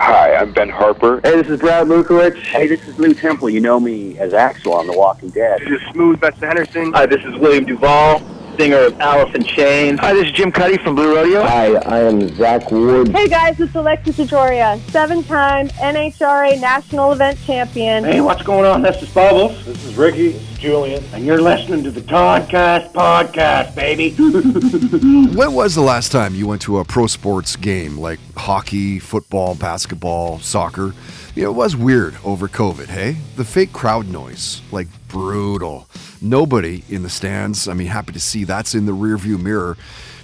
Hi, I'm Ben Harper. Hey, this is Brad Lukowicz. Hey, this is Lew Temple. You know me as Axel on The Walking Dead. This is Smooth Bester Henderson. Hi, this is William DuVall, singer of Alice in Chains. Hi, this is Jim Cuddy from Blue Rodeo. Hi, I am Zach Ward. Hey guys, it's Alexis DeJoria, seven-time NHRA National Event Champion. Hey, what's going on? This is Bubbles. This is Ricky. This is Julian. And you're listening to the Toddcast Podcast, baby. when was the last time you went to a pro sports game like hockey, football, basketball, soccer? It was weird over COVID, hey? The fake crowd noise, like brutal. Nobody in the stands. I mean, happy to see that's in the rearview mirror.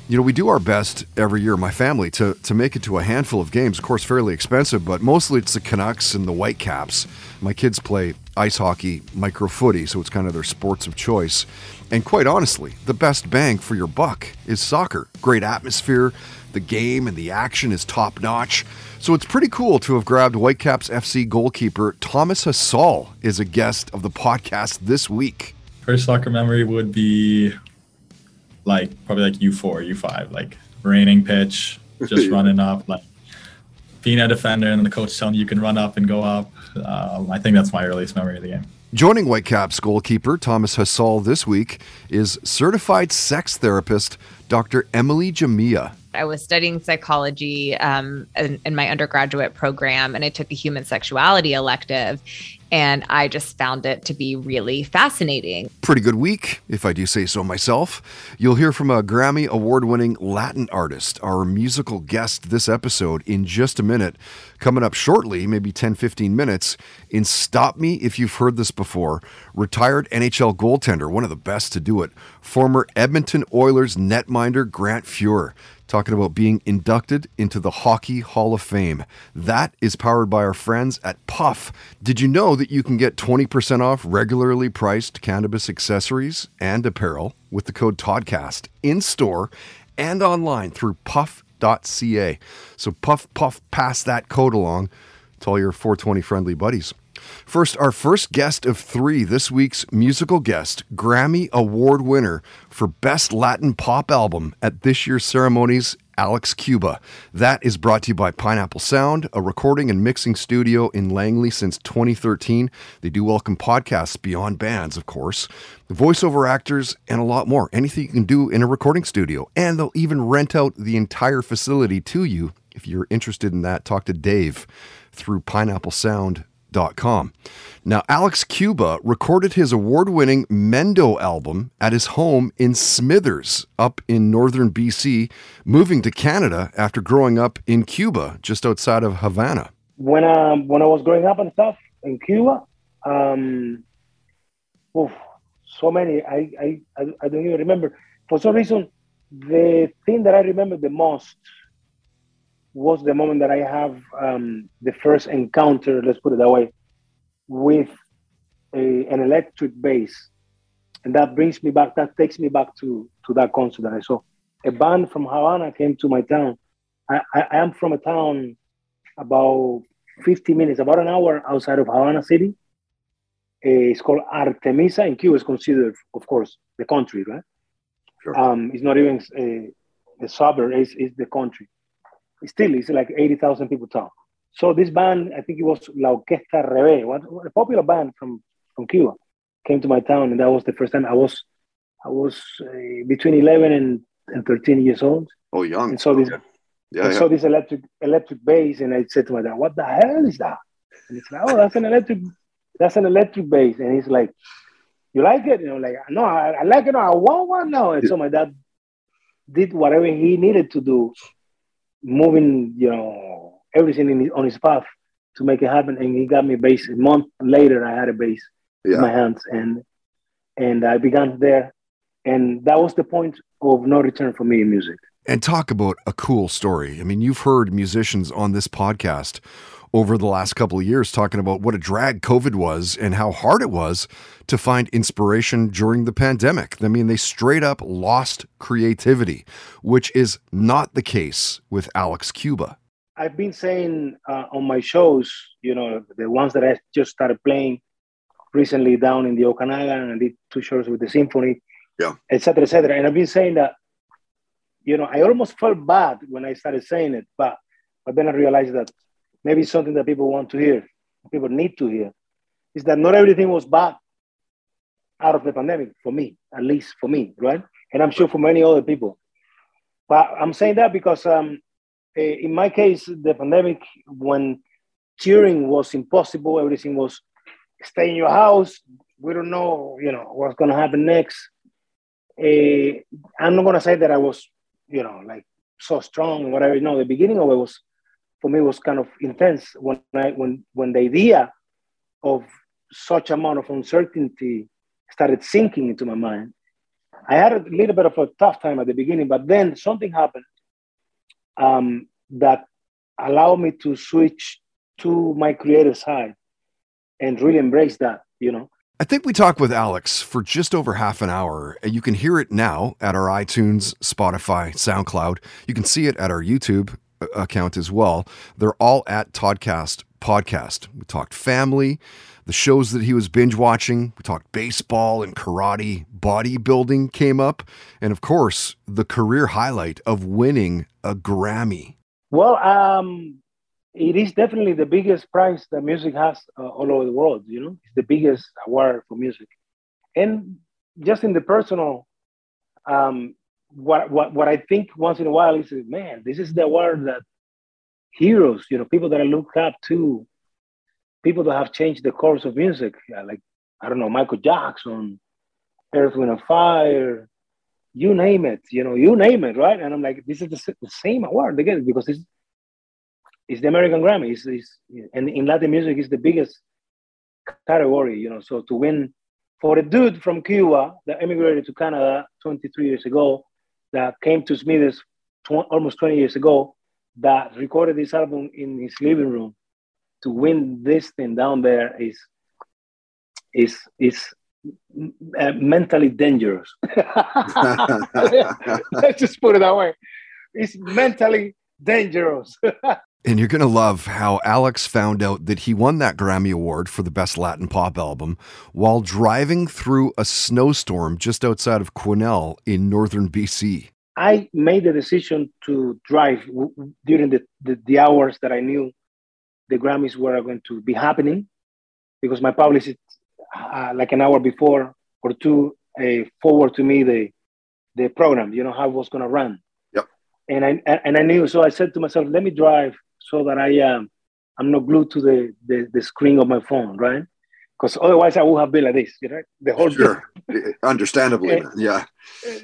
You know, we do our best every year, my family, to, to make it to a handful of games. Of course, fairly expensive, but mostly it's the Canucks and the Whitecaps. My kids play ice hockey, micro footy, so it's kind of their sports of choice. And quite honestly, the best bang for your buck is soccer. Great atmosphere, the game and the action is top notch. So it's pretty cool to have grabbed Whitecaps FC goalkeeper Thomas Hasal is a guest of the podcast this week. First soccer memory would be like probably like U4, U5, like raining pitch, just running up, like being a defender and the coach telling you you can run up and go up. Um, I think that's my earliest memory of the game. Joining Whitecaps goalkeeper Thomas Hasal this week is certified sex therapist Dr. Emily Jamea. I was studying psychology um, in, in, my undergraduate program, and I took a human sexuality elective. And I just found it to be really fascinating. Pretty good week, if I do say so myself. You'll hear from a Grammy award winning Latin artist, our musical guest this episode, in just a minute. Coming up shortly, maybe 10 15 minutes, in Stop Me If You've Heard This Before, retired NHL goaltender, one of the best to do it, former Edmonton Oilers netminder Grant Fuhr talking about being inducted into the Hockey Hall of Fame. That is powered by our friends at Puff. Did you know that you can get 20% off regularly priced cannabis accessories and apparel with the code TODCAST in store and online through puff.ca? So puff, puff, pass that code along to all your 420 friendly buddies. First, our first guest of three, this week's musical guest, Grammy Award winner for Best Latin Pop Album at this year's ceremonies, Alex Cuba. That is brought to you by Pineapple Sound, a recording and mixing studio in Langley since 2013. They do welcome podcasts beyond bands, of course, voiceover actors, and a lot more. Anything you can do in a recording studio. And they'll even rent out the entire facility to you. If you're interested in that, talk to Dave through Pineapple Sound now, Alex Cuba recorded his award winning Mendo album at his home in Smithers, up in northern BC, moving to Canada after growing up in Cuba, just outside of Havana. When, um, when I was growing up and stuff in Cuba, um, oof, so many, I, I, I don't even remember. For some reason, the thing that I remember the most was the moment that I have um, the first encounter, let's put it that way, with a, an electric bass. And that brings me back, that takes me back to, to that concert that I saw. A band from Havana came to my town. I, I, I am from a town about 50 minutes, about an hour outside of Havana City. Uh, it's called Artemisa in Cuba. It's considered, of course, the country, right? Sure. Um, it's not even a, a suburb, it's, it's the country still it's like 80,000 people town. So this band, I think it was La Orquesta Revés, a popular band from, from Cuba, came to my town, and that was the first time I was I was uh, between 11 and, and 13 years old. Oh, young. And so this, yeah, yeah. saw this electric electric bass, and I said to my dad, "What the hell is that?" And he's like, "Oh, that's an electric, that's an electric bass." And he's like, "You like it?" And I'm like, "No, I, I like it. No, I want one now." And so my dad did whatever he needed to do moving, you know, everything in, on his path to make it happen. And he got me a bass. A month later, I had a bass yeah. in my hands, and and I began there. And that was the point of no return for me in music. And talk about a cool story. I mean, you've heard musicians on this podcast over the last couple of years talking about what a drag COVID was and how hard it was to find inspiration during the pandemic. I mean, they straight up lost creativity, which is not the case with Alex Cuba. I've been saying uh, on my shows, you know, the ones that I just started playing recently down in the Okanagan and I did two shows with the symphony, yeah, etc., etc. And I've been saying that, you know, I almost felt bad when I started saying it, but but then I realized that maybe something that people want to hear, people need to hear, is that not everything was bad out of the pandemic for me, at least for me, right? And I'm sure for many other people. But I'm saying that because um, eh, in my case, the pandemic, when touring was impossible, everything was stay in your house. We don't know, you know, what's going to happen next. Uh, I'm not going to say that I was, you know, like so strong, whatever. You know, the beginning of it was for me was kind of intense when I when when the idea of such amount of uncertainty started sinking into my mind. I had a little bit of a tough time at the beginning, but then something happened um, that allowed me to switch to my creative side and really embrace that, you know. I think we talked with Alex for just over half an hour. And you can hear it now at our iTunes, Spotify, SoundCloud. You can see it at our YouTube account as well. They're all at Toddcast Podcast. We talked family, the shows that he was binge watching. We talked baseball and karate, bodybuilding came up, and of course, the career highlight of winning a Grammy. Well, um, it is definitely the biggest prize that music has uh, all over the world. You know, it's the biggest award for music, and just in the personal um, what what what I think once in a while is, man, this is the award that heroes, you know, people that I look up to, people that have changed the course of music, like I don't know, Michael Jackson, Earth, Wind and Fire, you name it, you know, you name it, right? And I'm like, this is the, the same award again because it's it's the American Grammy, it's, it's, and in Latin music, it's the biggest category, you know. So to win for a dude from Cuba that immigrated to Canada 23 years ago that came to Smithers tw- almost 20 years ago that recorded this album in his living room to win this thing down there is is is uh, mentally dangerous. Let's just put it that way. It's mentally dangerous. And you're going to love how Alex found out that he won that Grammy Award for the Best Latin Pop Album while driving through a snowstorm just outside of Quesnel in northern BC. I made the decision to drive w- during the, the, the, hours that I knew the Grammys were going to be happening because my publicist, uh, like an hour before or two, uh, forward to me the, the program, you know, how it was going to run. Yep. And I, and I knew, so I said to myself, let me drive so that I um, I'm not glued to the, the, the screen of my phone, right? Because otherwise I would have been like this, you know, the whole sure, understandably, and, yeah,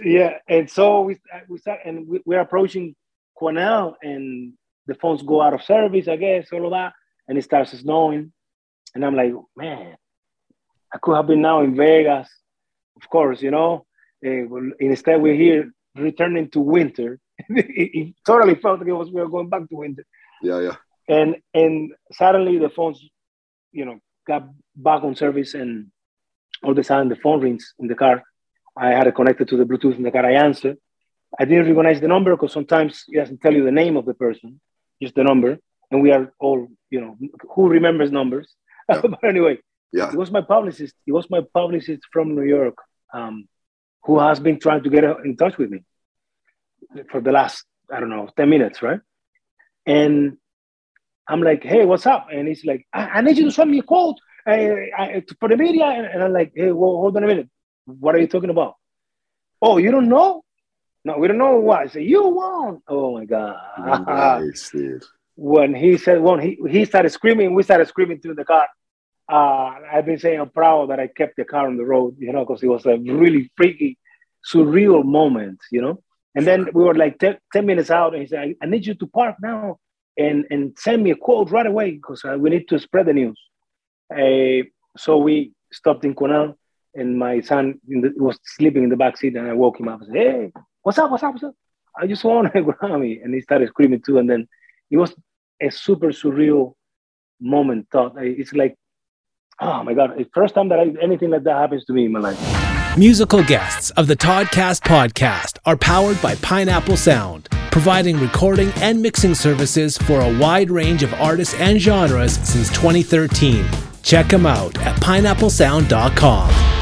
yeah. And so we we start and we, we're approaching Quesnel, and the phones go out of service, I guess, all of that, and it starts snowing, and I'm like, man, I could have been now in Vegas, of course, you know. Uh, instead, we're here returning to winter. it, it, totally felt like it was we were going back to winter. Yeah, yeah. And and suddenly the phones, you know, got back on service, and all of a sudden the phone rings in the car. I had it connected to the Bluetooth in the car. I answered. I didn't recognize the number because sometimes it doesn't tell you the name of the person, just the number. And we are all, you know, who remembers numbers? Yeah. but anyway, yeah, it was my publicist. It was my publicist from New York, um, who has been trying to get in touch with me for the last, I don't know, ten minutes, right? And I'm like, hey, what's up? And he's like, I, I need you to send me a quote uh, I, for the media. And, and, I'm like, hey, well, hold on a minute. What are you talking about? Oh, you don't know? No, we don't know what. I say, you won. Oh my God. Nice, dude. When he said, when he, he started screaming, we started screaming through the car. Uh, I've been saying I'm proud that I kept the car on the road, you know, because it was a really freaky, surreal moment, you know. And then we were like 10, 10 minutes out, and he said, I, need you to park now and, and send me a quote right away because we need to spread the news. Uh, so we stopped in Quesnel, and my son the, was sleeping in the back seat, and I woke him up and said, Hey, what's up? What's up? What's up? I just won a Grammy. And he started screaming too. And then it was a super surreal moment thought. It's like, oh my God, it's first time that I, anything like that happens to me in my life. Musical guests of the Toddcast podcast are powered by Pineapple Sound, providing recording and mixing services for a wide range of artists and genres since 2013. Check them out at pineapplesound.com.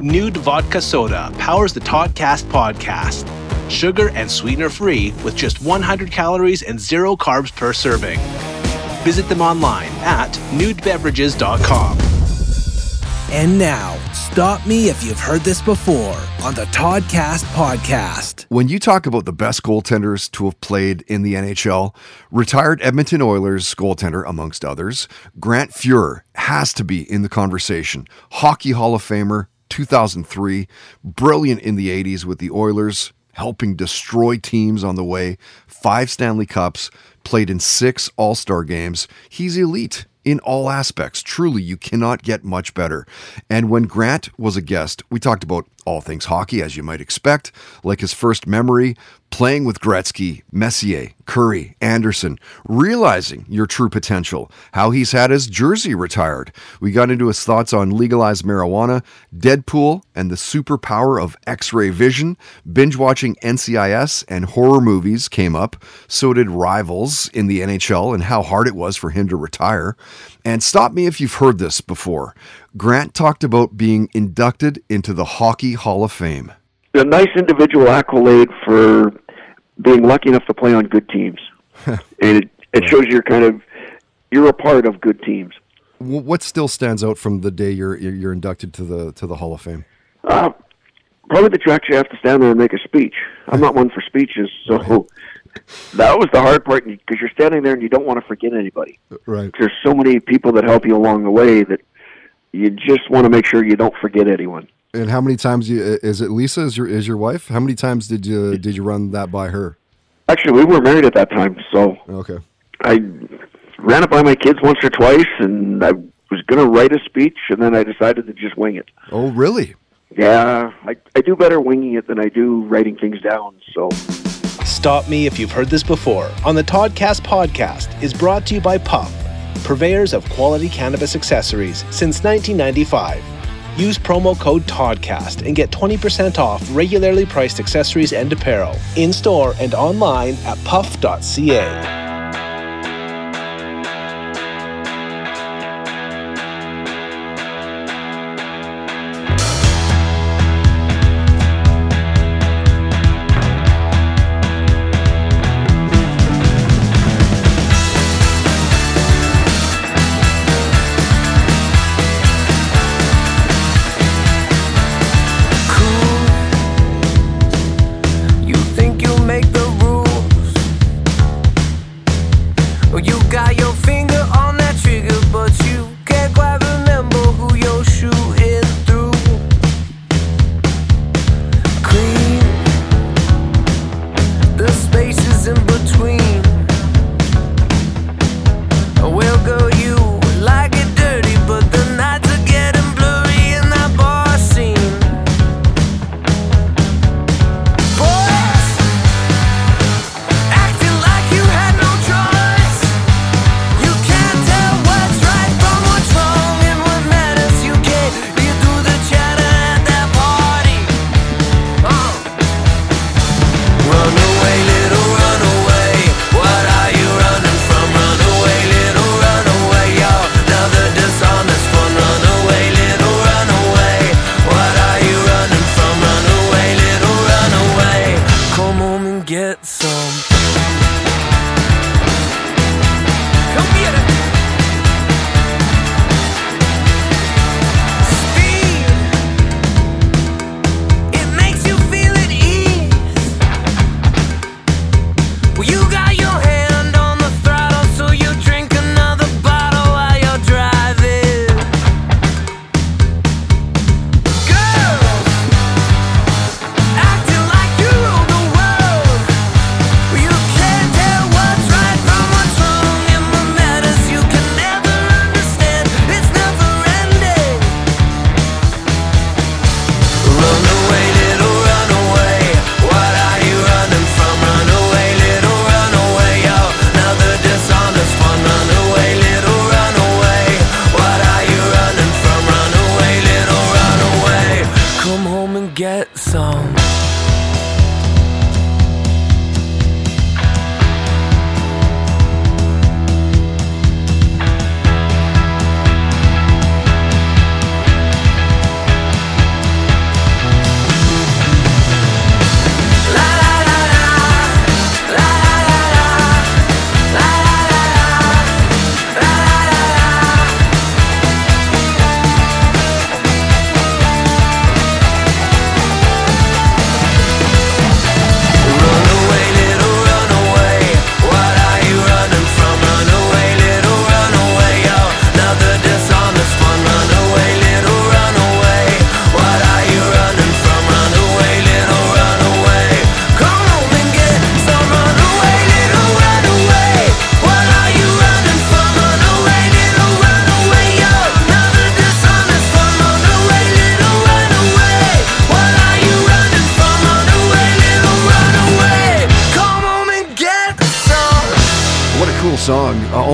Nude Vodka Soda powers the Toddcast podcast. Sugar and sweetener free with just 100 calories and zero carbs per serving. Visit them online at nudebeverages.com. And now, stop me if you've heard this before on the Toddcast podcast. When you talk about the best goaltenders to have played in the NHL, retired Edmonton Oilers goaltender, amongst others, Grant Fuhr has to be in the conversation. Hockey Hall of Famer, 2003, brilliant in the 80s with the Oilers, helping destroy teams on the way, five Stanley Cups, played in six All Star games. He's elite in all aspects. Truly, you cannot get much better. And when Grant was a guest, we talked about All things hockey, as you might expect, like his first memory, playing with Gretzky, Messier, Kurri, Anderson, realizing your true potential, how he's had his jersey retired. We got into his thoughts on legalized marijuana, Deadpool, and the superpower of X ray vision. Binge watching NCIS and horror movies came up. So did Rivals in the NHL and how hard it was for him to retire. And stop me if you've heard this before. Grant talked about being inducted into the Hockey Hall of Fame. A nice individual accolade for being lucky enough to play on good teams, and it, it shows you're kind of you're a part of good teams. What still stands out from the day you're you're inducted to the to the Hall of Fame? Uh, probably that you actually have to stand there and make a speech. I'm not one for speeches, so that was the hard part because you're standing there and you don't want to forget anybody. Right. There's so many people that help you along the way that you just want to make sure you don't forget anyone. And how many times you, is it Lisa is your is your wife? How many times did you did you run that by her? Actually, we were married at that time, so Okay. I ran it by my kids once or twice, and I was going to write a speech, and then I decided to just wing it. Oh, really? Yeah, I, I do better winging it than I do writing things down. So Stop Me If You've Heard This Before on the Toddcast podcast is brought to you by Puff, purveyors of quality cannabis accessories since 1995. Use promo code TODCAST and get 20% off regularly priced accessories and apparel in store and online at puff.ca.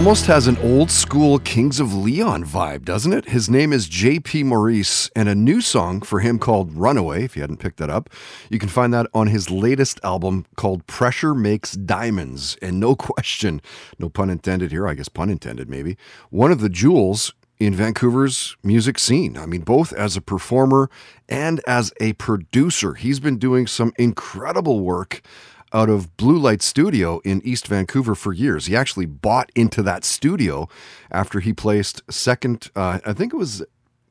almost has an old school Kings of Leon vibe, doesn't it? His name is J.P. Maurice, and a new song for him called Runaway, if you hadn't picked that up. You can find that on his latest album called Pressure Makes Diamonds. And no question, no pun intended here, I guess pun intended maybe, one of the jewels in Vancouver's music scene. I mean, both as a performer and as a producer. He's been doing some incredible work out of Blue Light Studio in East Vancouver for years. He actually bought into that studio after he placed second, uh, I think it was,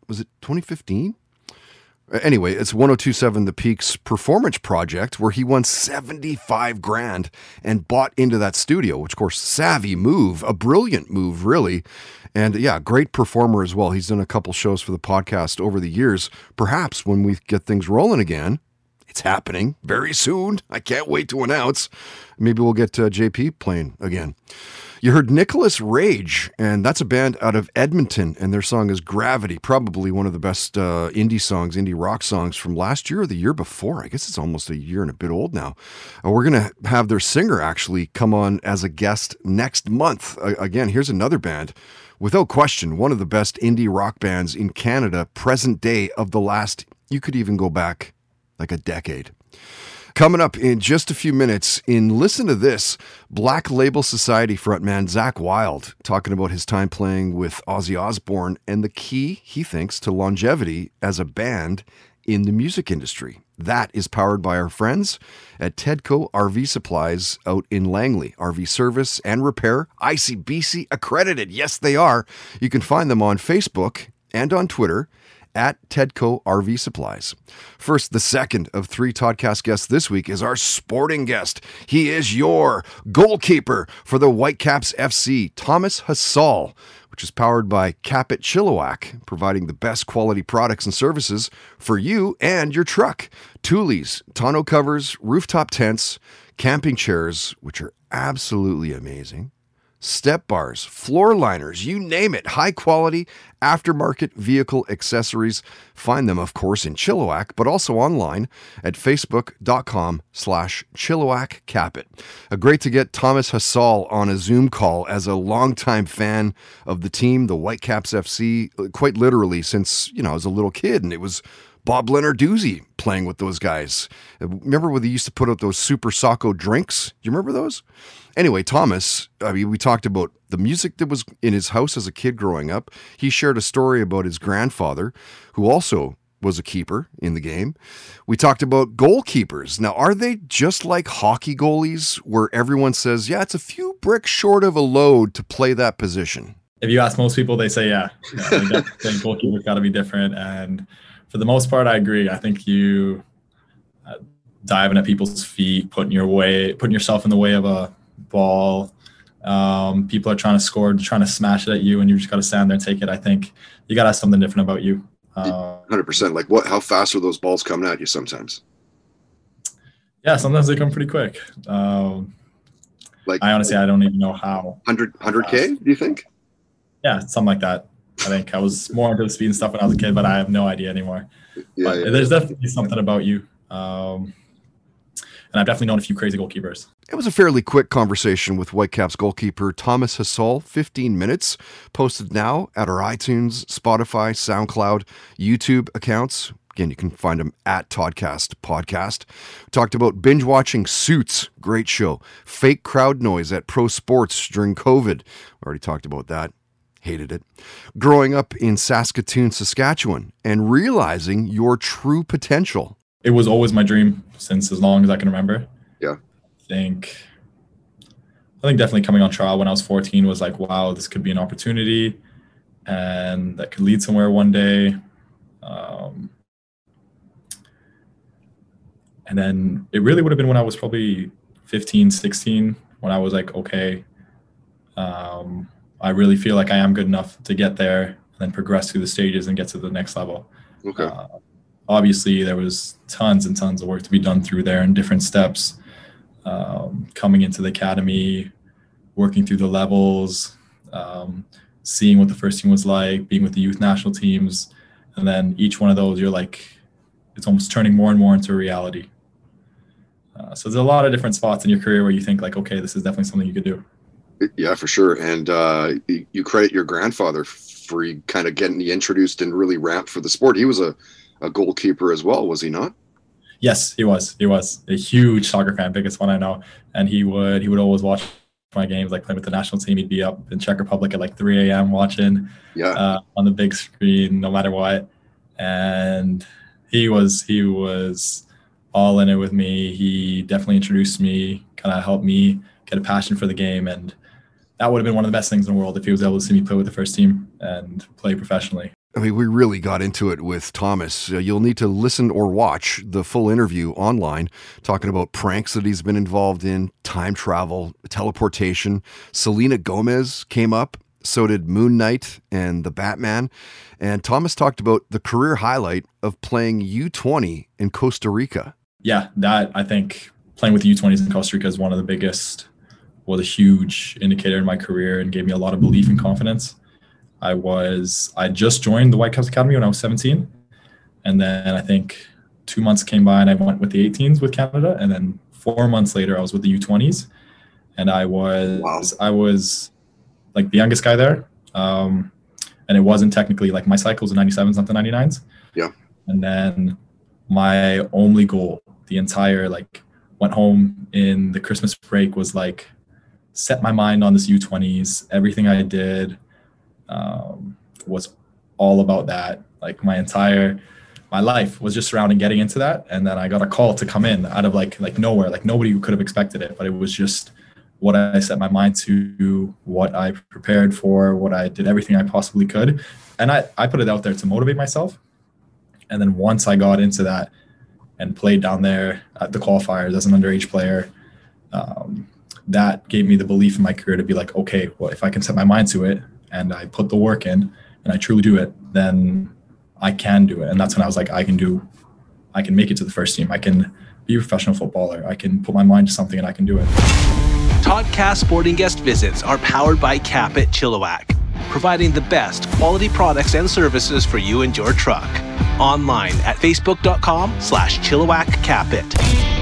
was it 2015? Anyway, it's 1027 The Peaks performance project where he won 75 grand and bought into that studio, which, of course, savvy move, a brilliant move, really. And yeah, great performer as well. He's done a couple shows for the podcast over the years. Perhaps when we get things rolling again, it's happening very soon. I can't wait to announce. Maybe we'll get uh, JP playing again. You heard Nicholas Rage, and that's a band out of Edmonton, and their song is Gravity, probably one of the best uh, indie songs, indie rock songs from last year or the year before. I guess it's almost a year and a bit old now. Uh, we're going to have their singer actually come on as a guest next month. Again, here's another band. Without question, one of the best indie rock bands in Canada, present day of the last, you could even go back like a decade. Coming up in just a few minutes, in Listen to This, Black Label Society frontman Zakk Wylde talking about his time playing with Ozzy Osbourne and the key, he thinks, to longevity as a band in the music industry. That is powered by our friends at Tedco RV Supplies out in Langley. RV service and repair, ICBC accredited. Yes, they are. You can find them on Facebook and on Twitter at Tedco RV Supplies. First, the second of three Toddcast guests this week is our sporting guest. He is your goalkeeper for the Whitecaps FC, Thomas Hasal, which is powered by Capit Chilliwack, providing the best quality products and services for you and your truck. Thule's, tonneau covers, rooftop tents, camping chairs, which are absolutely amazing step bars, floor liners, you name it. High quality aftermarket vehicle accessories. Find them, of course, in Chilliwack, but also online at facebook.com slash chilliwackcapit. Uh, great to get Thomas Hasal on a Zoom call as a longtime fan of the team, the Whitecaps FC, quite literally since, you know, I was a little kid and it was Bob Lenarduzzi playing with those guys. Remember when they used to put out those Super Socko drinks? You remember those? Anyway, Thomas, I mean, we talked about the music that was in his house as a kid growing up. He shared a story about his grandfather, who also was a keeper in the game. We talked about goalkeepers. Now, are they just like hockey goalies where everyone says, yeah, it's a few bricks short of a load to play that position? If you ask most people, they say, yeah, yeah goalkeeper's got to be different. And for the most part, I agree. I think you uh, diving at people's feet, putting your way, putting yourself in the way of a ball. Um, people are trying to score, trying to smash it at you, and you just got to stand there and take it. I think you got to have something different about you. Uh, Hundred uh, percent. Like what? How fast are those balls coming at you? Sometimes. Yeah, sometimes they come pretty quick. Um, like I honestly, I don't even know how. 100 k? Do you think? Yeah, something like that. I think I was more into the speed and stuff when I was a kid, but I have no idea anymore. Yeah, yeah. there's definitely something about you. Um, and I've definitely known a few crazy goalkeepers. It was a fairly quick conversation with Whitecaps goalkeeper Thomas Hasal, 15 minutes, posted now at our iTunes, Spotify, SoundCloud, YouTube accounts. Again, you can find them at Toddcast Podcast. We talked about binge watching Suits, great show. Fake crowd noise at pro sports during COVID. We already talked about that. Hated it. Growing up in Saskatoon, Saskatchewan, and realizing your true potential it was always my dream since as long as I can remember. Yeah. I think I think definitely coming on trial when I was 14 was like, wow, this could be an opportunity and that could lead somewhere one day. Um, and then it really would have been when I was probably 15, 16, when I was like, okay, um, I really feel like I am good enough to get there and then progress through the stages and get to the next level. Okay. Uh, obviously there was tons and tons of work to be done through there and different steps um, coming into the academy working through the levels um, seeing what the first team was like being with the youth national teams and then each one of those you're like it's almost turning more and more into a reality uh, so there's a lot of different spots in your career where you think like okay this is definitely something you could do Yeah, for sure. And uh, you credit your grandfather for kind of getting you introduced and really ramped for the sport. He was a, a goalkeeper as well, was he not? Yes, he was. He was a huge soccer fan, biggest one I know. And he would he would always watch my games, like playing with the national team. He'd be up in Czech Republic at like 3 a.m. watching yeah. uh, on the big screen, no matter what. And he was he was all in it with me. He definitely introduced me, kind of helped me get a passion for the game, and that would have been one of the best things in the world if he was able to see me play with the first team and play professionally. I mean, we really got into it with Thomas. Uh, you'll need to listen or watch the full interview online, talking about pranks that he's been involved in, time travel, teleportation. Selena Gomez came up, so did Moon Knight and the Batman. And Thomas talked about the career highlight of playing U20 in Costa Rica. Yeah, that I think playing with U20s in Costa Rica is one of the biggest, was a huge indicator in my career and gave me a lot of belief and confidence. I was I just joined the Whitecaps Academy when I was 17, and then I think two months came by and I went with the 18s with Canada, and then four months later I was with the U20s, and I was wow. I was like the youngest guy there, um, and it wasn't technically like my cycles in 97s not the 99s. Yeah, and then my only goal the entire like went home in the Christmas break was like set my mind on this U20s. Everything I did um, was all about that. Like my entire my life was just surrounding getting into that, and then I got a call to come in out of like like nowhere. Like nobody could have expected it, but it was just what I set my mind to, what I prepared for, what I did everything I possibly could, and I I put it out there to motivate myself. And then once I got into that and played down there at the qualifiers as an underage player, um, that gave me the belief in my career to be like, okay, well, if I can set my mind to it, and I put the work in and I truly do it, then I can do it. And that's when I was like, I can do, I can make it to the first team. I can be a professional footballer. I can put my mind to something and I can do it. Toddcast sporting guest visits are powered by Capit Chilliwack, providing the best quality products and services for you and your truck. Online at facebook.com slash Chilliwack Capit.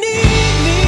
need me.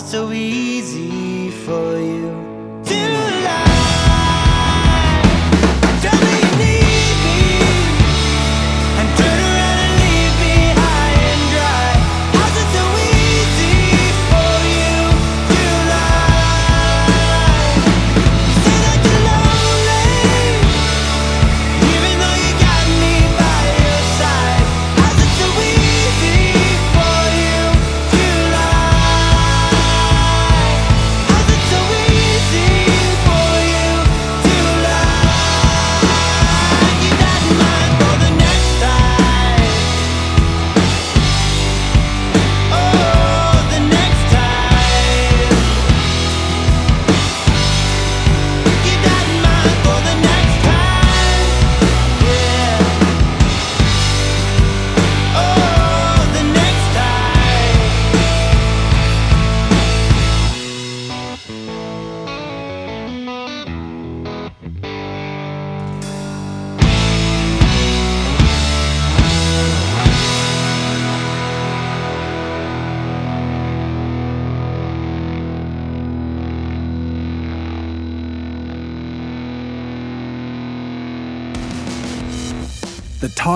So easy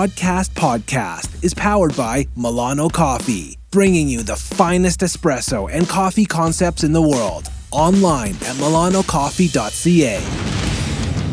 The Toddcast podcast is powered by Milano Coffee, bringing you the finest espresso and coffee concepts in the world. Online at milanocoffee.ca.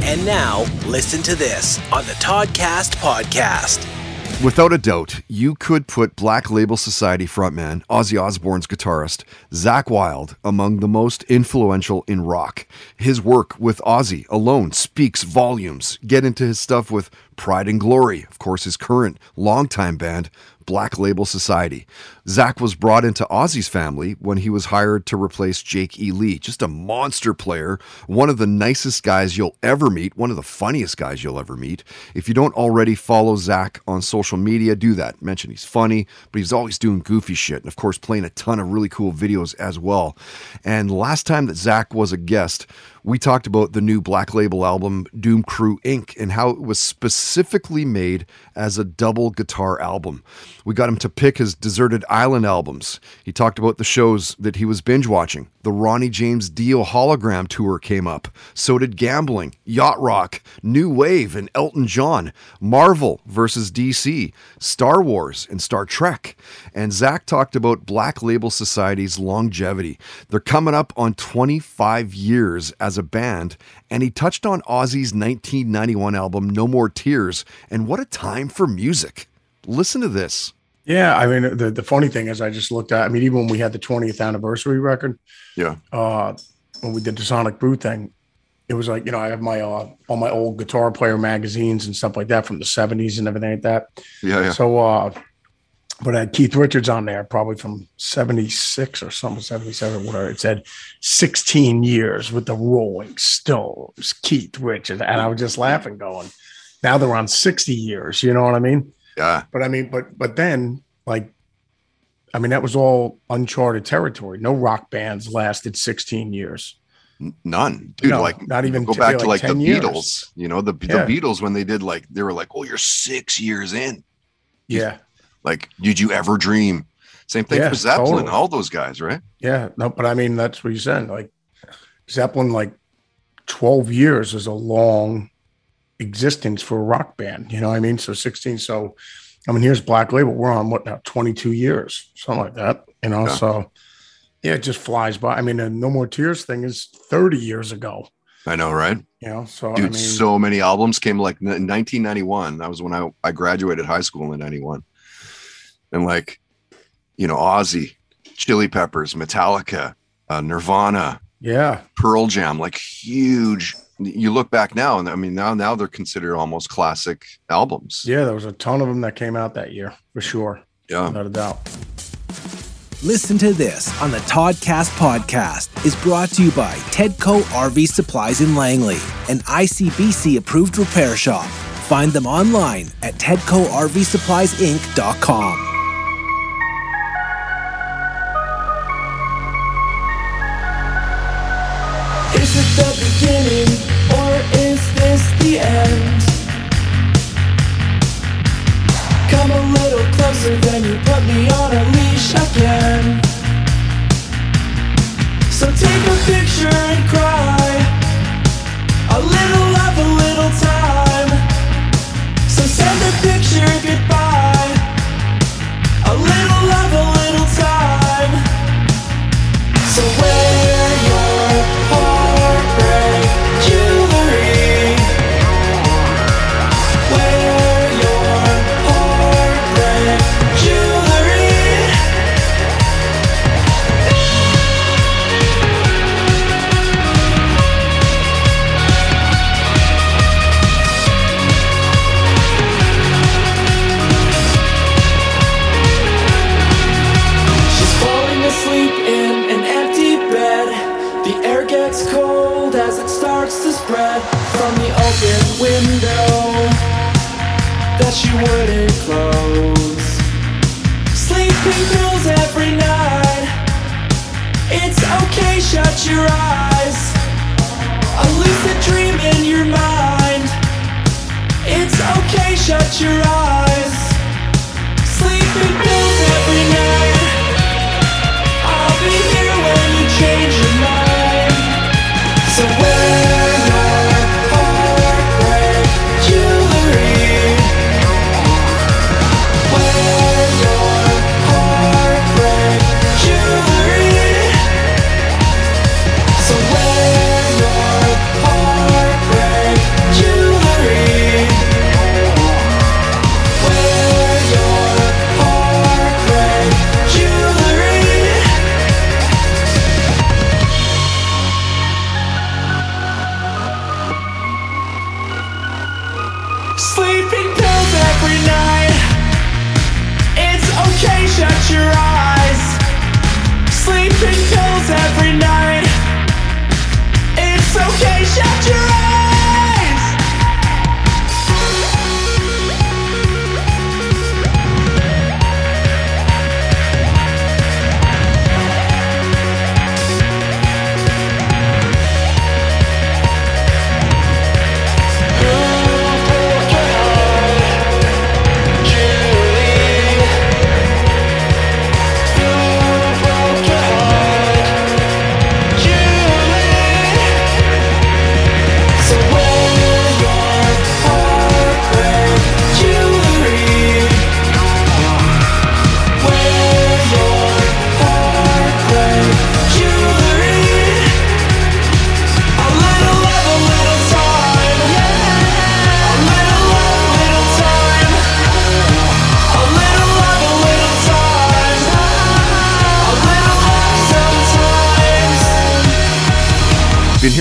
And now, listen to this on the Toddcast podcast. Without a doubt, you could put Black Label Society frontman Ozzy Osbourne's guitarist Zakk Wylde among the most influential in rock. His work with Ozzy alone speaks volumes. Get into his stuff with Pride and Glory, of course, his current longtime band, Black Label Society. Zakk was brought into Ozzy's family when he was hired to replace Jake E. Lee, just a monster player, one of the nicest guys you'll ever meet, one of the funniest guys you'll ever meet. If you don't already follow Zakk on social media, do that. Mention he's funny, but he's always doing goofy shit, and of course, playing a ton of really cool videos as well. And last time that Zakk was a guest, we talked about the new Black Label album, Doom Crew Inc., and how it was specifically made as a double guitar album. We got him to pick his Deserted Island albums. He talked about the shows that he was binge watching. The Ronnie James Dio hologram tour came up. So did Gambling, Yacht Rock, New Wave, and Elton John, Marvel versus DC, Star Wars, and Star Trek. And Zakk talked about Black Label Society's longevity. They're coming up on 25 years as a band, and he touched on Ozzy's 1991 album, No More Tears, and what a time for music. Listen to this. Yeah, I mean the the funny thing is I just looked at I mean even when we had the 20th anniversary record, Yeah. uh when we did the Sonic Brew thing, it was like, you know, I have my uh all my old guitar player magazines and stuff like that from the 70s and everything like that. Yeah, yeah. So uh but I had Keith Richards on there, probably from 76 or something, 77, or whatever. It said 16 years with the Rolling Stones, Keith Richards. And I was just laughing, going, now they're on 60 years, you know what I mean? Yeah. But I mean, but but then like I mean, that was all uncharted territory. No rock bands lasted 16 years. None, dude. No, like not even go back to like like the 10 years. Beatles. You know, the Yeah. the Beatles when they did like they were like, oh, you're six years in. Yeah. Like, did you ever dream? Same thing Yeah, for Zeppelin, totally. all those guys, right? Yeah. No, but I mean, that's what you said. Like Zeppelin, like 12 years is a long existence for a rock band. You know what I mean? So 16. So, I mean, here's Black Label. We're on what now? 22 years, something like that. You know, Yeah. so yeah, it just flies by. I mean, the No More Tears thing is 30 years ago. I know, right? You know, so Dude, I mean, so many albums came like in 1991. That was when I, I graduated high school in 91. And like, you know, Ozzy, Chili Peppers, Metallica, uh, Nirvana, yeah, Pearl Jam, like huge. You look back now, and I mean, now now they're considered almost classic albums. yeah, there was a ton of them that came out that year for sure. Yeah. Without a doubt. Listen to this on the Toddcast podcast is brought to you by Tedco RV Supplies in Langley, an ICBC approved repair shop. Find them online at TedcoRVSuppliesInc.com. the end? Come a little closer, then you put me on a leash. again. So take a picture and cry. A little Okay, shut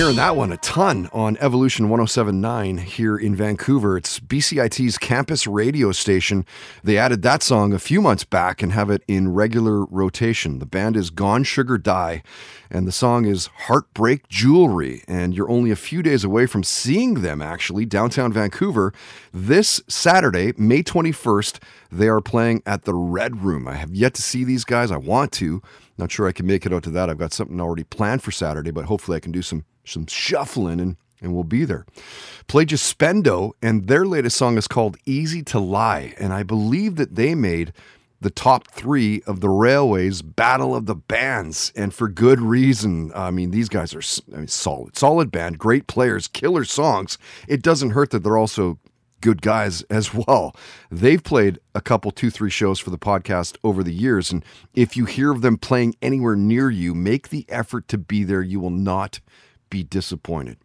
hearing that one a ton on Evolution 1079 here in Vancouver. It's BCIT's campus radio station. They added that song a few months back and have it in regular rotation. The band is Gone Sugar Die, and the song is Heartbreak Jewelry. And you're only a few days away from seeing them actually downtown Vancouver this Saturday, May 21st. They are playing at the Red Room. I have yet to see these guys. I want to. Not sure I can make it out to that. I've got something already planned for Saturday, but hopefully I can do some some shuffling and and we'll be there. Play just Spendo, and their latest song is called Easy to Lie, and I believe that they made the top three of the Railways Battle of the Bands, and for good reason. I mean, these guys are I mean, solid, solid band, great players, killer songs. It doesn't hurt that they're also good guys as well. They've played a couple, two, three shows for the podcast over the years. And if you hear of them playing anywhere near you, make the effort to be there. You will not be disappointed.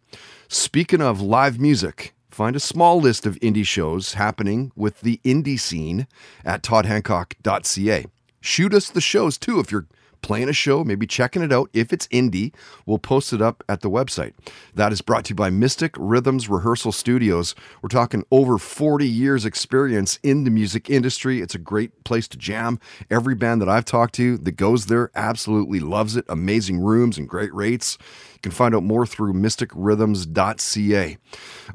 Speaking of live music, find a small list of indie shows happening with the indie scene at toddhancock.ca. Shoot us the shows too if you're playing a show, maybe checking it out. If it's indie, we'll post it up at the website. That is brought to you by Mystic Rhythms Rehearsal Studios. We're talking over 40 years experience in the music industry. It's a great place to jam. Every band that I've talked to that goes there absolutely loves it. Amazing rooms and great rates. You can find out more through mysticrhythms.ca.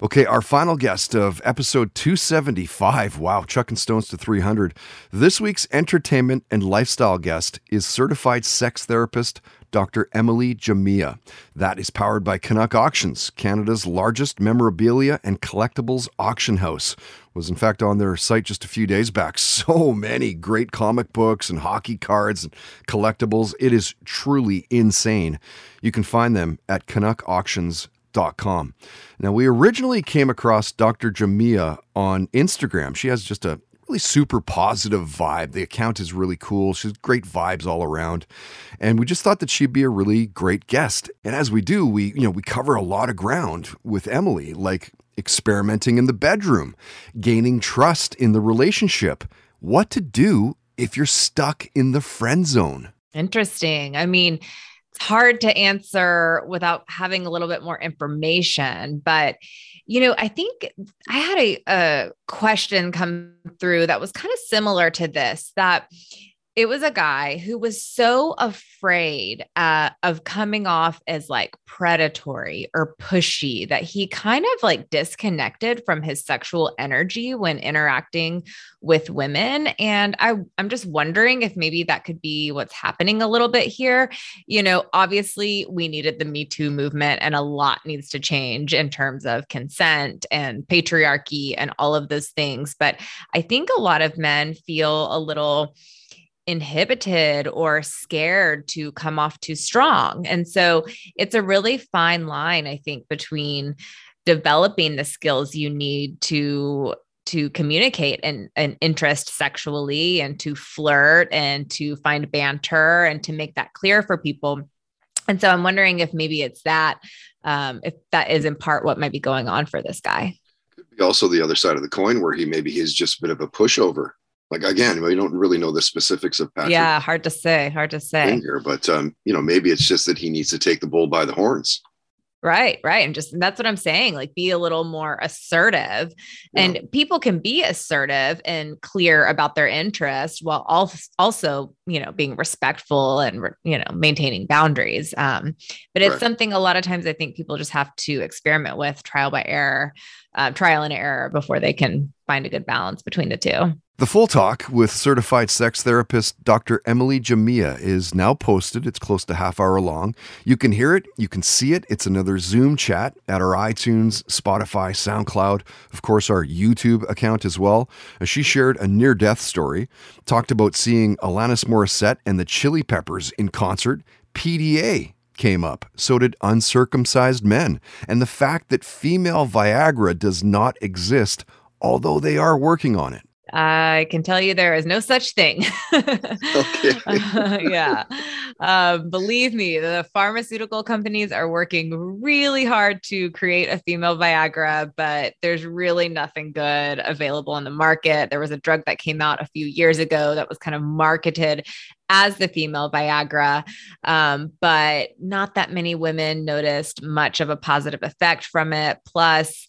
Okay, our final guest of episode 275. Wow, Chuck and stones to 300. This week's entertainment and lifestyle guest is certified sex therapist, Dr. Emily Jamea. That is powered by Canuck Auctions, Canada's largest memorabilia and collectibles auction house. Was in fact on their site just a few days back. So many great comic books and hockey cards and collectibles. It is truly insane. You can find them at canuckauctions.com. Now, we originally came across Dr. Jamea on Instagram. She has just a really super positive vibe. The account is really cool. She's great vibes all around. And we just thought that she'd be a really great guest. And as we do, we, you know, we cover a lot of ground with Emily, like experimenting in the bedroom, gaining trust in the relationship, what to do if you're stuck in the friend zone. Interesting. I mean, it's hard to answer without having a little bit more information, but you know, I think I had a, a question come through that was kind of similar to this that it was a guy who was so afraid uh, of coming off as like predatory or pushy that he kind of like disconnected from his sexual energy when interacting with women. And I I'm just wondering if maybe that could be what's happening a little bit here. You know obviously we needed the me too movement and a lot needs to change in terms of consent and patriarchy and all of those things. But I think a lot of men feel a little inhibited or scared to come off too strong. And so it's a really fine line, I think, between developing the skills you need to to communicate an, an interest sexually and to flirt and to find banter and to make that clear for people and so i'm wondering if maybe it's that um, if that is in part what might be going on for this guy also the other side of the coin where he maybe he's just a bit of a pushover like again, we don't really know the specifics of Patrick. Yeah, hard to say. Hard to say. Here, but um, you know, maybe it's just that he needs to take the bull by the horns. Right, right. And just that's what I'm saying. Like be a little more assertive. Yeah. And people can be assertive and clear about their interest while also, you know, being respectful and, you know, maintaining boundaries. Um, but it's right. something a lot of times I think people just have to experiment with trial by error, uh, trial and error before they can find a good balance between the two. The full talk with certified sex therapist Dr. Emily Jamea is now posted. It's close to half hour long. You can hear it, you can see it. It's another Zoom chat at our iTunes, Spotify, SoundCloud, of course, our YouTube account as well. Uh, she shared a near death story, talked about seeing Alanis Morissette and the Chili Peppers in concert. PDA came up. So did uncircumcised men. And the fact that female Viagra does not exist, although they are working on it. I can tell you there is no such thing. okay. uh, yeah. Um, believe me, the pharmaceutical companies are working really hard to create a female Viagra, but there's really nothing good available on the market. There was a drug that came out a few years ago that was kind of marketed as the female Viagra, um, but not that many women noticed much of a positive effect from it. Plus,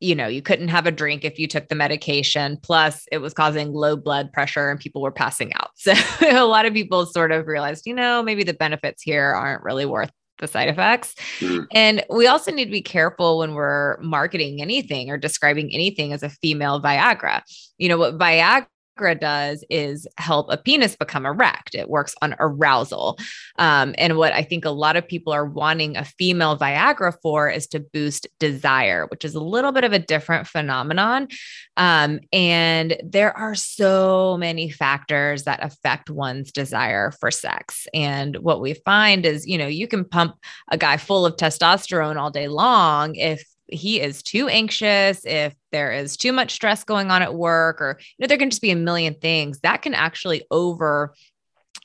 you know, you couldn't have a drink if you took the medication. Plus, it was causing low blood pressure and people were passing out. So, a lot of people sort of realized, you know, maybe the benefits here aren't really worth the side effects. Mm. And we also need to be careful when we're marketing anything or describing anything as a female Viagra. You know, what Viagra Viagra does is help a penis become erect. It works on arousal. Um, and what I think a lot of people are wanting a female Viagra for is to boost desire, which is a little bit of a different phenomenon. Um, and there are so many factors that affect one's desire for sex. And what we find is, you know, you can pump a guy full of testosterone all day long if he is too anxious, if there is too much stress going on at work, or you know, there can just be a million things that can actually over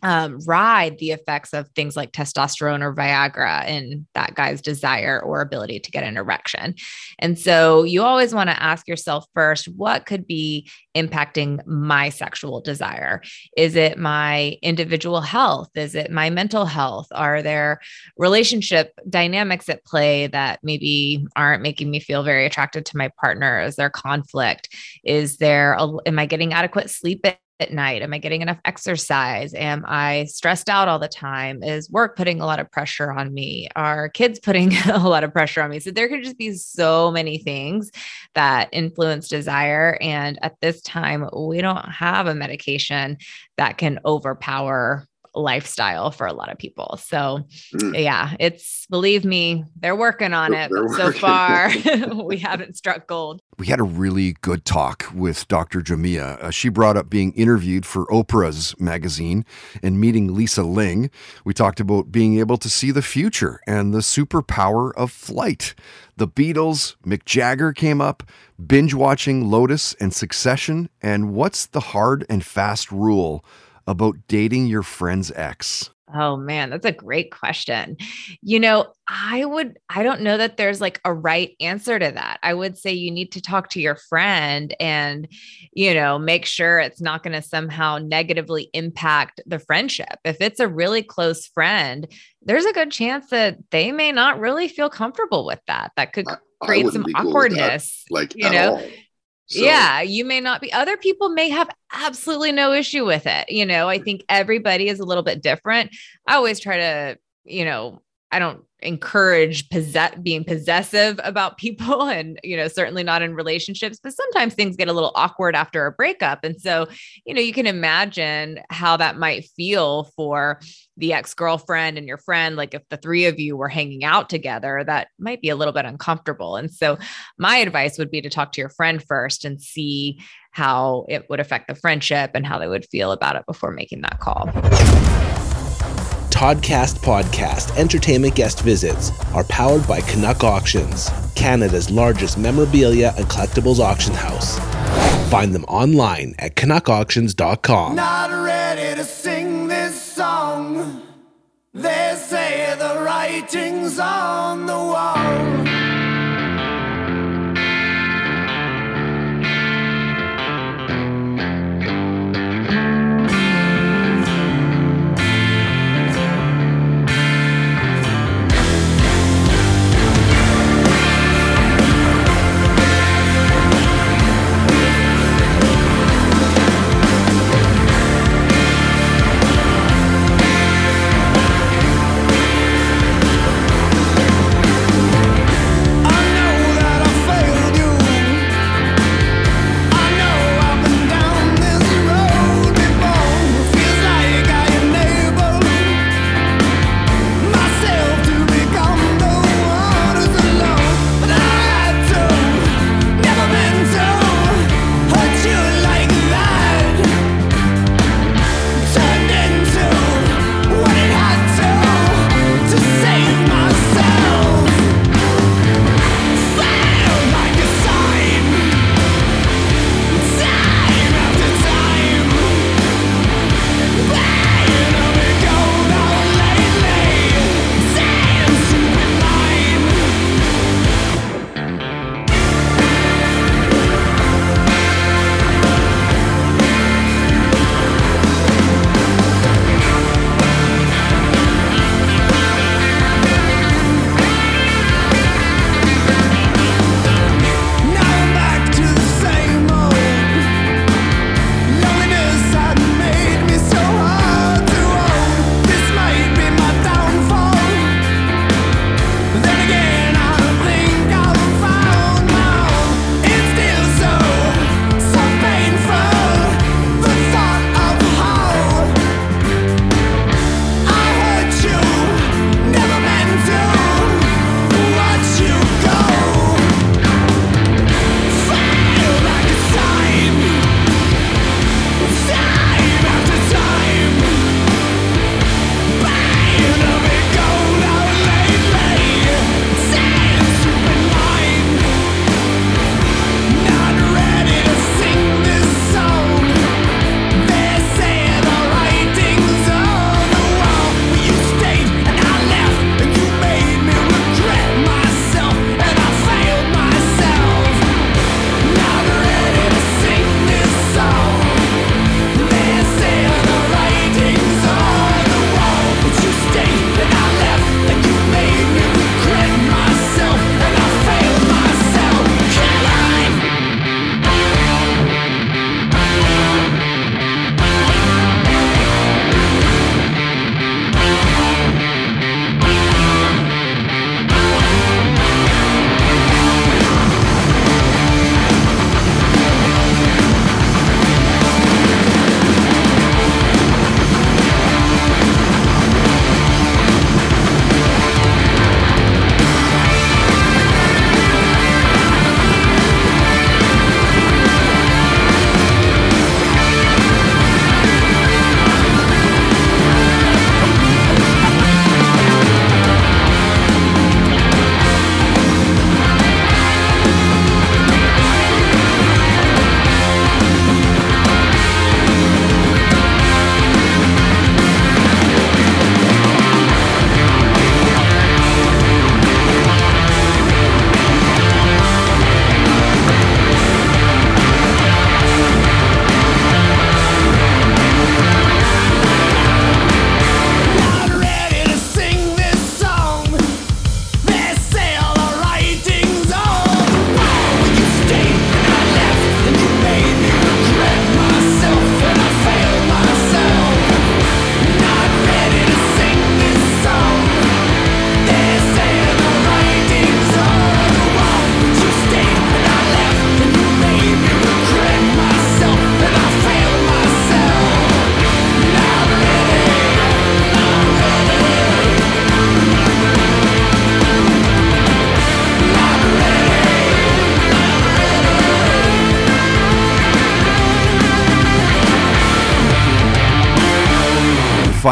um, ride the effects of things like testosterone or Viagra in that guy's desire or ability to get an erection. And so you always want to ask yourself first what could be impacting my sexual desire? Is it my individual health? Is it my mental health? Are there relationship dynamics at play that maybe aren't making me feel very attracted to my partner? Is there conflict? Is there, a, am I getting adequate sleep at night? Am I getting enough exercise? Am I stressed out all the time? Is work putting a lot of pressure on me? Are kids putting a lot of pressure on me? So there could just be so many things that influence desire. And at this time, we don't have a medication that can overpower lifestyle for a lot of people. So mm. yeah, it's believe me, they're working on it. But so far, we haven't struck gold. We had a really good talk with Dr. Jamea. Uh, she brought up being interviewed for Oprah's magazine and meeting Lisa Ling. We talked about being able to see the future and the superpower of flight. The Beatles, Mick Jagger came up, binge watching Lotus and Succession, and what's the hard and fast rule about dating your friend's ex? Oh man, that's a great question. You know, I would, I don't know that there's like a right answer to that. I would say you need to talk to your friend and, you know, make sure it's not going to somehow negatively impact the friendship. If it's a really close friend, there's a good chance that they may not really feel comfortable with that. That could create some awkwardness. Cool like, you know, all. So. Yeah, you may not be. Other people may have absolutely no issue with it. You know, I think everybody is a little bit different. I always try to, you know, I don't encourage possess being possessive about people and you know certainly not in relationships but sometimes things get a little awkward after a breakup. And so you know you can imagine how that might feel for the ex-girlfriend and your friend like if the three of you were hanging out together that might be a little bit uncomfortable. And so my advice would be to talk to your friend first and see how it would affect the friendship and how they would feel about it before making that call Toddcast Podcast entertainment guest visits are powered by Canuck Auctions, Canada's largest memorabilia and collectibles auction house. Find them online at canuckauctions.com. Not ready to sing this song. They say the writing's on the wall.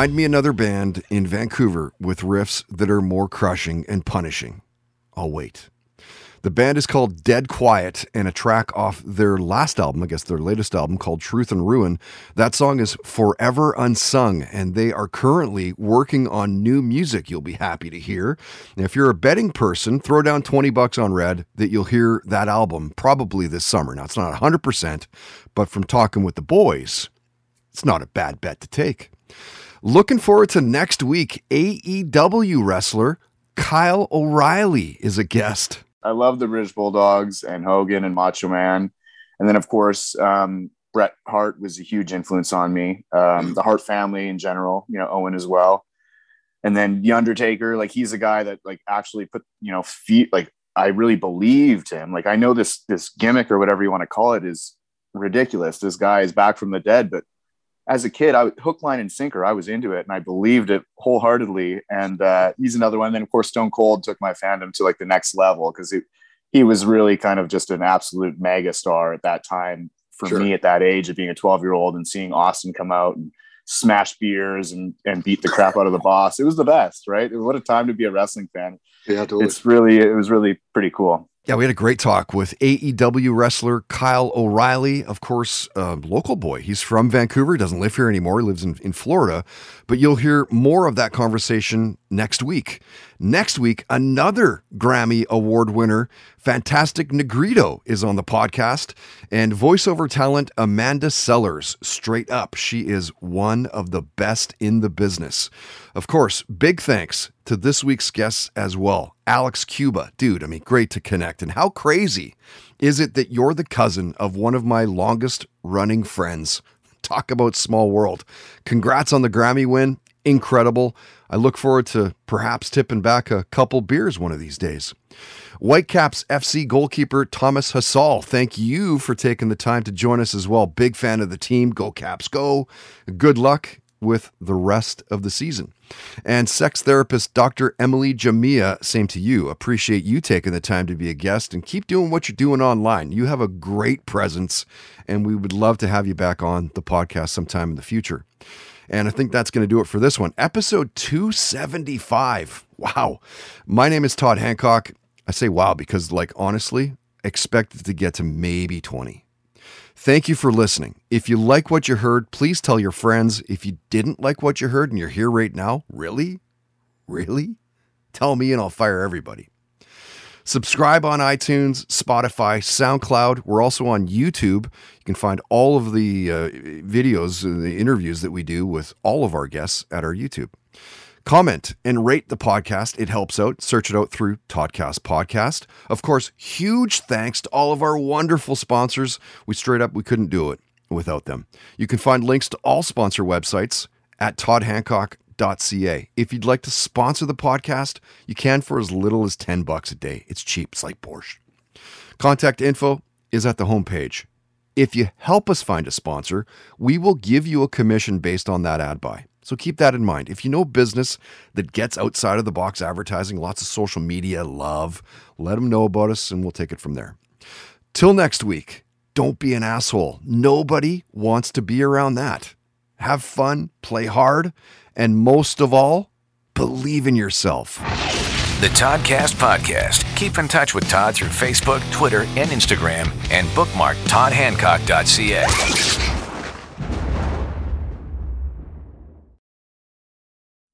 Find me another band in Vancouver with riffs that are more crushing and punishing. I'll wait. The band is called Dead Quiet, and a track off their last album, I guess their latest album called Truth and Ruin. That song is Forever Unsung, and they are currently working on new music you'll be happy to hear. Now, if you're a betting person, throw down 20 bucks on Red that you'll hear that album probably this summer. Now, it's not 100%, but from talking with the boys, it's not a bad bet to take. Looking forward to next week. AEW wrestler Kyle O'Reilly is a guest. I love the British Bulldogs and Hogan and Macho Man. And then, of course, um, Bret Hart was a huge influence on me. Um, the Hart family in general, you know, Owen as well. And then The Undertaker, like he's a guy that like actually put, you know, feet like I really believed him. Like I know this this gimmick or whatever you want to call it is ridiculous. This guy is back from the dead, but as a kid, I hook, line, and sinker. I was into it, and I believed it wholeheartedly. And uh, he's another one. And then, of course, Stone Cold took my fandom to like the next level because he was really kind of just an absolute mega star at that time for sure. me at that age of being a 12 year old and seeing Austin come out and smash beers and and beat the crap out of the boss. It was the best, right? What a time to be a wrestling fan. Yeah, totally. It's really it was really pretty cool. Yeah, we had a great talk with AEW wrestler Kyle O'Reilly, of course, local boy. He's from Vancouver, doesn't live here anymore, he lives in, in Florida. But you'll hear more of that conversation next week. Next week, another Grammy Award winner, Fantastic Negrito, is on the podcast, and voiceover talent Amanda Sellers. Straight up, she is one of the best in the business. Of course, big thanks to this week's guests as well. Alex Cuba, dude, I mean, great to connect. And how crazy is it that you're the cousin of one of my longest running friends? Talk about small world. Congrats on the Grammy win. Incredible. I look forward to perhaps tipping back a couple beers one of these days. Whitecaps FC goalkeeper Thomas Hasal, thank you for taking the time to join us as well. Big fan of the team. Go Caps, go. Good luck with the rest of the season. And sex therapist Dr. Emily Jamea, same to you. Appreciate you taking the time to be a guest and keep doing what you're doing online. You have a great presence, and we would love to have you back on the podcast sometime in the future. And I think that's going to do it for this one. Episode 275. Wow. My name is Todd Hancock. I say wow because, like, honestly, expected to get to maybe 20. Thank you for listening. If you like what you heard, please tell your friends. If you didn't like what you heard and you're here right now, really? Really? Tell me and I'll fire everybody. Subscribe on iTunes, Spotify, SoundCloud. We're also on YouTube. You can find all of the uh, videos, and the interviews that we do with all of our guests at our YouTube. Comment and rate the podcast. It helps out. Search it out through Toddcast Podcast. Of course, huge thanks to all of our wonderful sponsors. We straight up, we couldn't do it without them. You can find links to all sponsor websites at If you'd like to sponsor the podcast, you can for as little as 10 bucks a day. It's cheap. It's like Porsche. Contact info is at the homepage. If you help us find a sponsor, we will give you a commission based on that ad buy. So keep that in mind. If you know business that gets outside of the box advertising, lots of social media love, let them know about us and we'll take it from there. Till next week, don't be an asshole. Nobody wants to be around that. Have fun, play hard, and most of all, believe in yourself. The Toddcast Podcast. Keep in touch with Todd through Facebook, Twitter, and Instagram, and bookmark toddhancock.ca.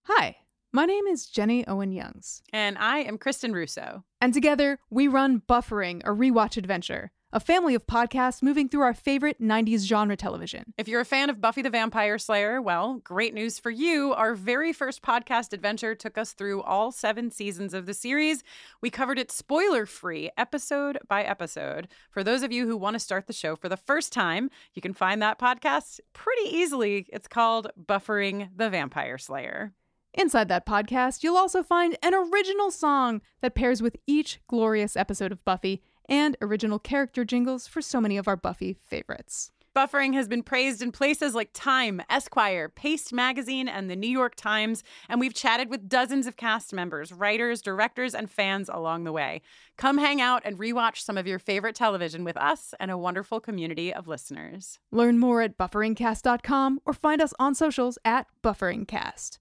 Hi, my name is Jenny Owen Youngs. And I am Kristin Russo. And together, we run Buffering, a rewatch adventure, a family of podcasts moving through our favorite 90s genre television. If you're a fan of Buffy the Vampire Slayer, well, great news for you. Our very first podcast adventure took us through all seven seasons of the series. We covered it spoiler free, episode by episode. For those of you who want to start the show for the first time, you can find that podcast pretty easily. It's called Buffering the Vampire Slayer. Inside that podcast, you'll also find an original song that pairs with each glorious episode of Buffy and original character jingles for so many of our Buffy favorites. Buffering has been praised in places like Time, Esquire, Paste Magazine, and the New York Times, and we've chatted with dozens of cast members, writers, directors, and fans along the way. Come hang out and rewatch some of your favorite television with us and a wonderful community of listeners. Learn more at bufferingcast.com or find us on socials at bufferingcast.